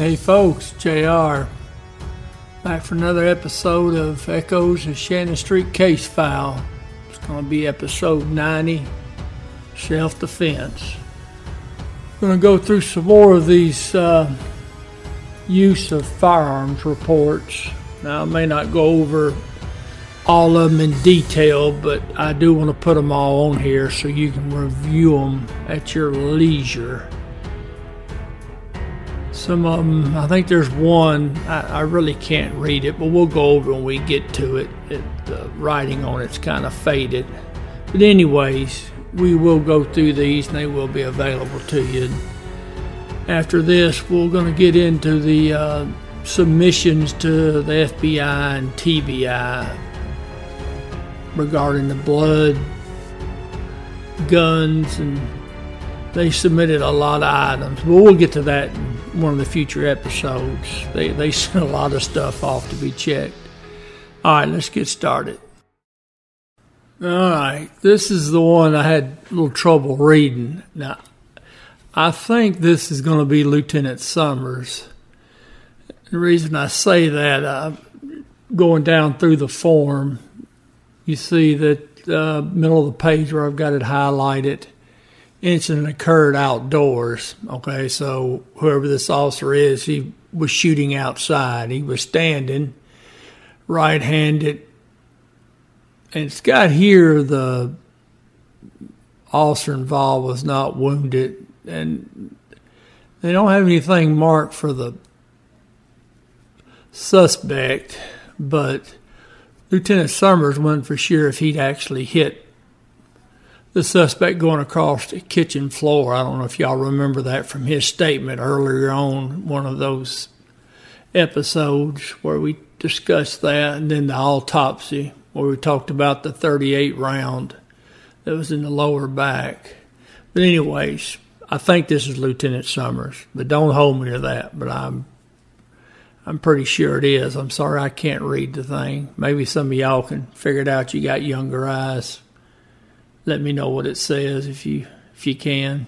Hey folks, JR. Back for another episode of Echoes of Shannon Street Case File. It's going to be episode 90 Self Defense. I'm Going to go through some more of these uh, use of firearms reports. Now, I may not go over all of them in detail, but I do want to put them all on here so you can review them at your leisure. Some of them, I think there's one, I, I really can't read it, but we'll go over when we get to it. it the writing on it's kind of faded. But, anyways, we will go through these and they will be available to you. After this, we're going to get into the uh, submissions to the FBI and TBI regarding the blood, guns, and they submitted a lot of items. But we'll get to that in one of the future episodes. They, they sent a lot of stuff off to be checked. All right, let's get started. All right, this is the one I had a little trouble reading. Now, I think this is going to be Lieutenant Summers. The reason I say that, uh, going down through the form, you see that uh, middle of the page where I've got it highlighted incident occurred outdoors. Okay, so whoever this officer is, he was shooting outside. He was standing right handed. And it's got here the officer involved was not wounded. And they don't have anything marked for the suspect, but Lieutenant Summers wasn't for sure if he'd actually hit the suspect going across the kitchen floor. I don't know if y'all remember that from his statement earlier on one of those episodes where we discussed that, and then the autopsy where we talked about the 38 round that was in the lower back. But anyways, I think this is Lieutenant Summers, but don't hold me to that. But I'm I'm pretty sure it is. I'm sorry I can't read the thing. Maybe some of y'all can figure it out. You got younger eyes let me know what it says if you if you can.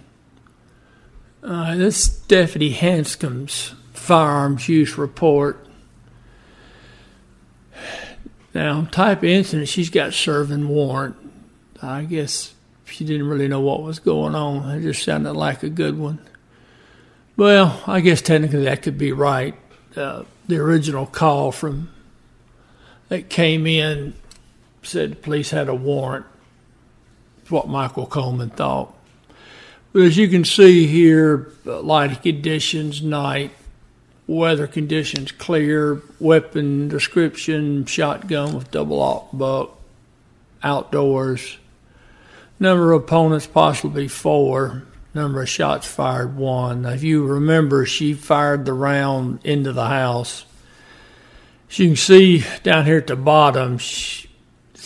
Uh, this Deputy Hanscom's firearms use report. Now, type of incident, she's got serving warrant. I guess she didn't really know what was going on. It just sounded like a good one. Well, I guess technically that could be right. Uh, the original call from that came in said the police had a warrant what Michael Coleman thought. But as you can see here, lighting conditions, night, weather conditions clear, weapon description, shotgun with double aught buck, outdoors. Number of opponents possibly four. Number of shots fired one. Now, if you remember, she fired the round into the house. As you can see down here at the bottom, she,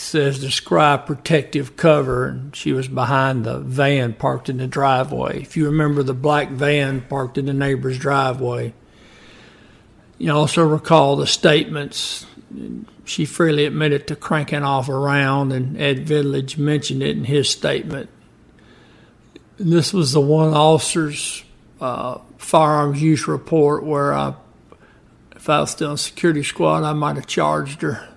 says describe protective cover, and she was behind the van parked in the driveway. If you remember the black van parked in the neighbor's driveway, you also recall the statements. She freely admitted to cranking off around, and Ed Village mentioned it in his statement. And this was the one officer's uh, firearms use report where I, if I was still in security squad, I might have charged her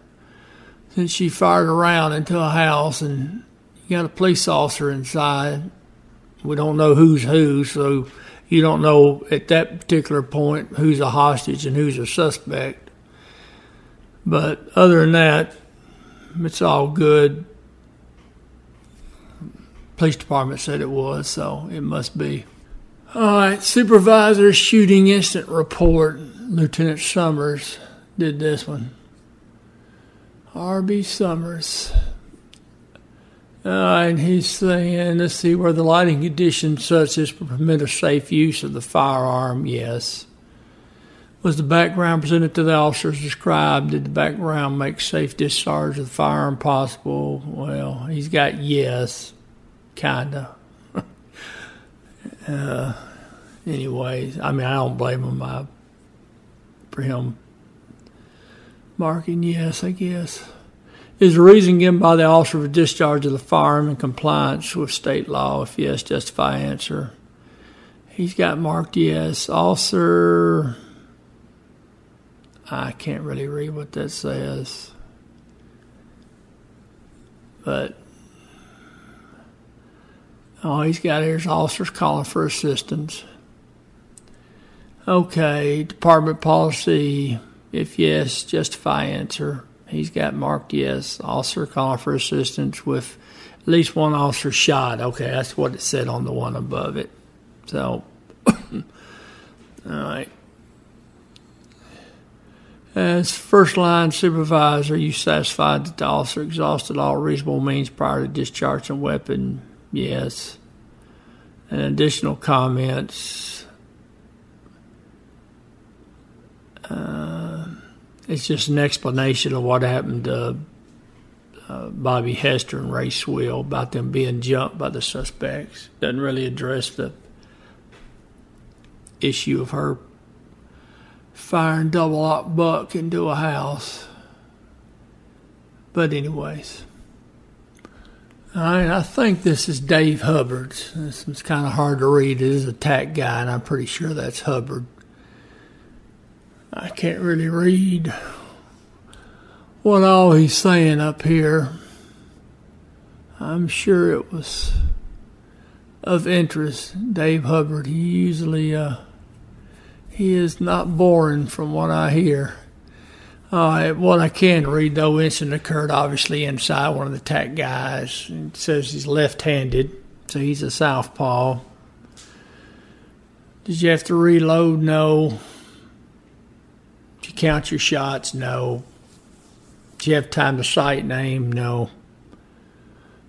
since she fired around into a house and got a police officer inside. We don't know who's who, so you don't know at that particular point who's a hostage and who's a suspect. But other than that, it's all good. Police department said it was, so it must be. All right, supervisor shooting incident report. Lieutenant Summers did this one. R.B. Summers. Uh, and he's saying, let's see, where the lighting conditions such as permit a safe use of the firearm, yes. Was the background presented to the officers described? Did the background make safe discharge of the firearm possible? Well, he's got yes, kinda. uh, anyways, I mean, I don't blame him I, for him Marking yes, I guess. Is the reason given by the officer for discharge of the firearm in compliance with state law? If yes, justify answer. He's got marked yes. Officer I can't really read what that says. But oh, he's got here's officers calling for assistance. Okay, department policy. If yes, justify answer. He's got marked yes. Officer calling for assistance with at least one officer shot. Okay, that's what it said on the one above it. So, all right. As first line supervisor, you satisfied that the officer exhausted all reasonable means prior to discharging a weapon? Yes. And additional comments. Uh, it's just an explanation of what happened to uh, Bobby Hester and Ray Schwill about them being jumped by the suspects. Doesn't really address the issue of her firing double aught buck into a house. But anyways. All right, I think this is Dave Hubbard. This is kind of hard to read. It is a TAC guy, and I'm pretty sure that's Hubbard. I can't really read what all he's saying up here. I'm sure it was of interest. Dave Hubbard, he usually uh, he is not boring from what I hear. Uh, what I can read though, incident occurred obviously inside one of the TAC guys. It says he's left-handed, so he's a southpaw. Did you have to reload? No. Count your shots? No. Do you have time to sight name? No.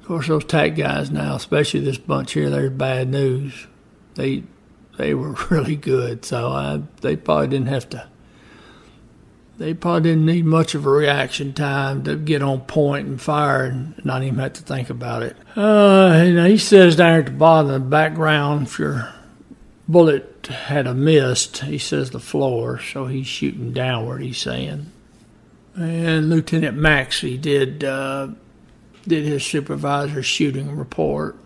Of course, those TAC guys now, especially this bunch here, there's bad news. They they were really good. So I, they probably didn't have to. They probably didn't need much of a reaction time to get on point and fire and not even have to think about it. Uh, and he says down at the bottom of the background, if your bullet had a mist. he says the floor, so he's shooting downward. He's saying, and Lieutenant Maxey did uh, did his supervisor shooting report.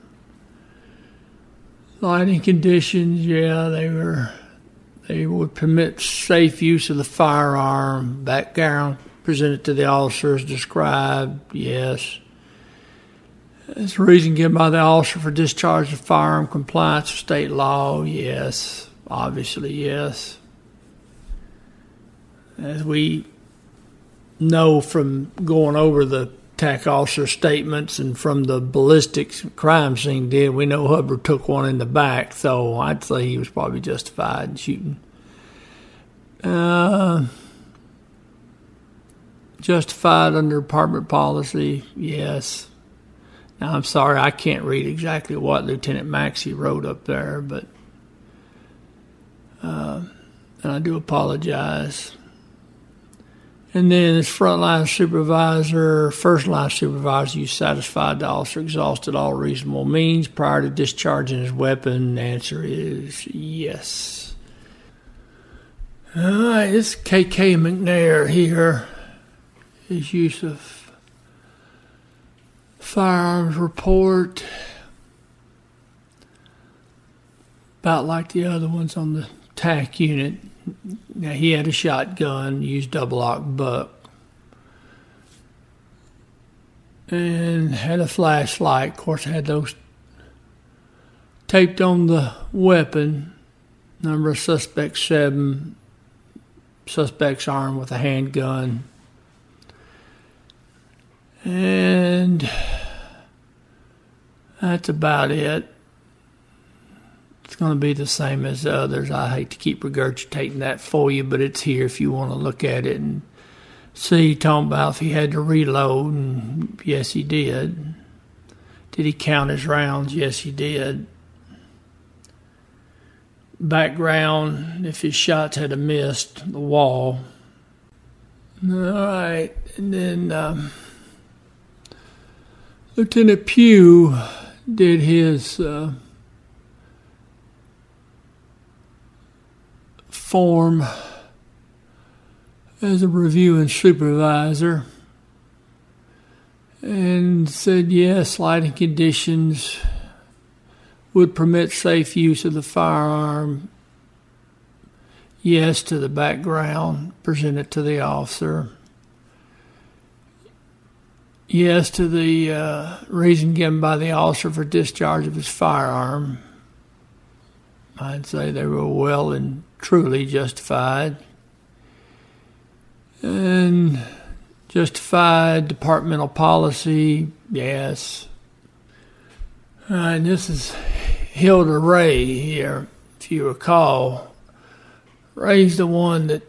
Lighting conditions, yeah, they were they would permit safe use of the firearm. Background presented to the officers described, yes. As a reason given by the officer for discharge of firearm compliance with state law, yes. Obviously, yes. As we know from going over the TAC officer statements and from the ballistics crime scene did, we know Hubbard took one in the back, so I'd say he was probably justified in shooting. Uh, justified under department policy, yes. Now, I'm sorry, I can't read exactly what Lieutenant Maxey wrote up there, but, uh, and I do apologize. And then as frontline supervisor, first line supervisor, you satisfied the officer exhausted all reasonable means prior to discharging his weapon? The answer is yes. All right, this KK McNair here. His use of firearms report. About like the other ones on the TAC unit. Now he had a shotgun, used double aught buck, and had a flashlight. Of course, had those taped on the weapon. Number of suspects seven. Suspects armed with a handgun. And that's about it it's going to be the same as the others. I hate to keep regurgitating that for you, but it's here if you want to look at it and see. Talking about if he had to reload, and yes, he did. Did he count his rounds? Yes, he did. Background, if his shots had missed the wall. All right, and then um, Lieutenant Pugh did his. Uh, form as a reviewing supervisor and said yes, lighting conditions would permit safe use of the firearm. Yes to the background presented to the officer. Yes to the uh, reason given by the officer for discharge of his firearm. I'd say they were well and truly justified. And justified departmental policy, yes. And this is Hilda Ray here, if you recall. Ray's the one that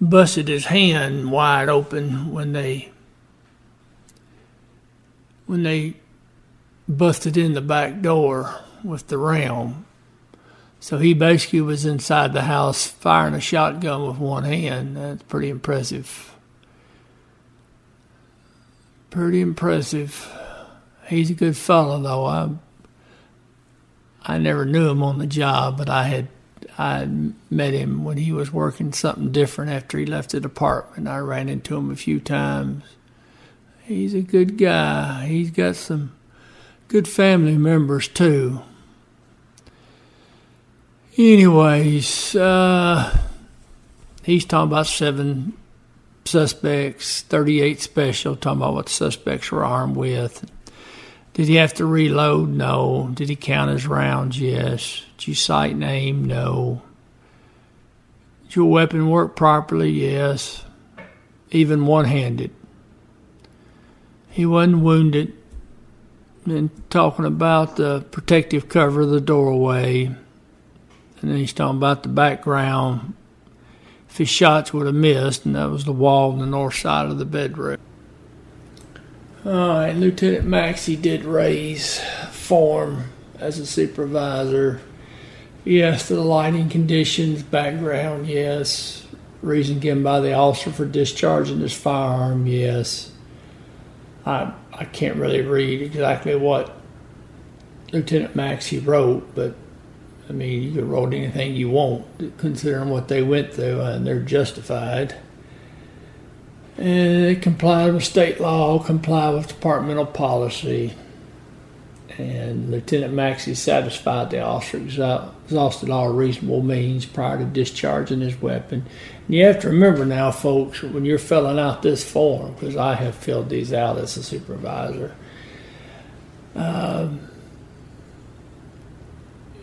busted his hand wide open when they when they busted in the back door with the ram. So he basically was inside the house firing a shotgun with one hand. That's pretty impressive. Pretty impressive. He's a good fellow, though. I I never knew him on the job, but I had I met him when he was working something different after he left the department. I ran into him a few times. He's a good guy. He's got some good family members too. Anyways, uh, he's talking about seven suspects, 38 special, talking about what the suspects were armed with. Did he have to reload? No. Did he count his rounds? Yes. Did you sight aim? No. Did your weapon work properly? Yes. Even one handed. He wasn't wounded. And talking about the protective cover of the doorway. And then he's talking about the background. If his shots would have missed, and that was the wall on the north side of the bedroom. All right, Lieutenant Maxey did Ray's form as a supervisor. Yes, the lighting conditions, background, yes. Reason given by the officer for discharging his firearm, yes. I I can't really read exactly what Lieutenant Maxey wrote, but I mean, you can write anything you want, considering what they went through, and they're justified and it complied with state law, complied with departmental policy. And Lieutenant Maxey satisfied the officer exhausted all reasonable means prior to discharging his weapon. And you have to remember now, folks, when you're filling out this form, because I have filled these out as a supervisor, um,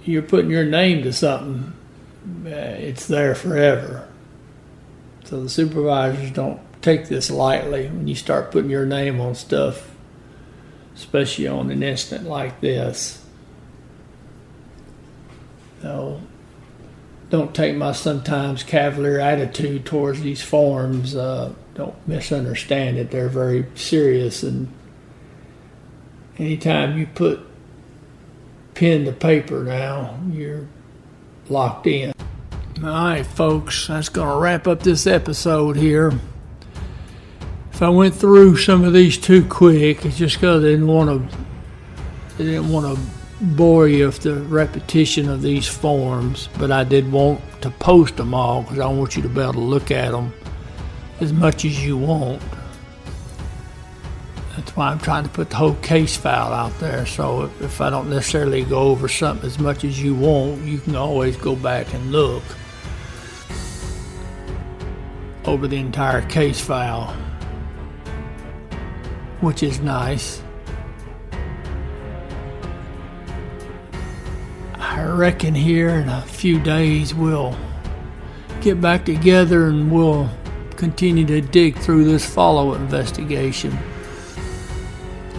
you're putting your name to something, uh, it's there forever. So the supervisors don't take this lightly when you start putting your name on stuff, especially on an incident like this. No, don't take my sometimes cavalier attitude towards these forms. Uh, don't misunderstand it. They're very serious, and anytime you put pen to paper now, you're locked in. All right, folks, that's going to wrap up this episode here. If I went through some of these too quick, it's just because I didn't want to. I didn't want to bore you with the repetition of these forms, but I did want to post them all because I want you to be able to look at them as much as you want. That's why I'm trying to put the whole case file out there. So if, if I don't necessarily go over something as much as you want, you can always go back and look over the entire case file which is nice. I reckon here in a few days we'll get back together and we'll continue to dig through this follow investigation.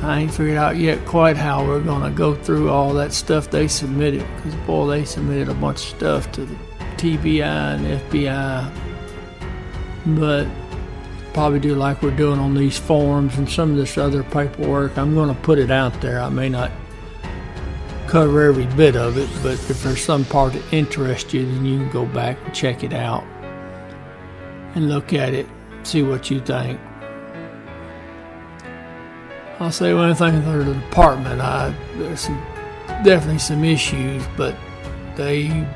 I ain't figured out yet quite how we're going to go through all that stuff they submitted because, boy, they submitted a bunch of stuff to the TBI and FBI. But probably do like we're doing on these forms and some of this other paperwork. I'm going to put it out there. I may not cover every bit of it, but if there's some part that interests you, then you can go back and check it out and look at it, see what you think. I'll say one thing for the department. I there's some, definitely some issues, but they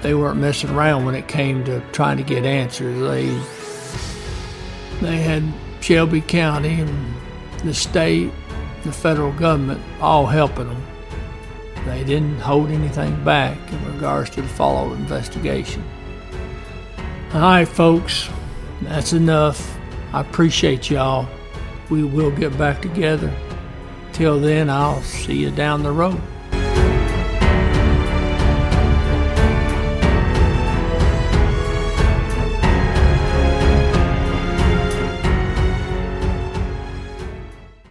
they weren't messing around when it came to trying to get answers. They they had Shelby County and the state, the federal government all helping them. they didn't hold anything back in regards to the follow-up investigation. All right, folks, that's enough. I appreciate y'all. We will get back together. Till then, I'll see you down the road.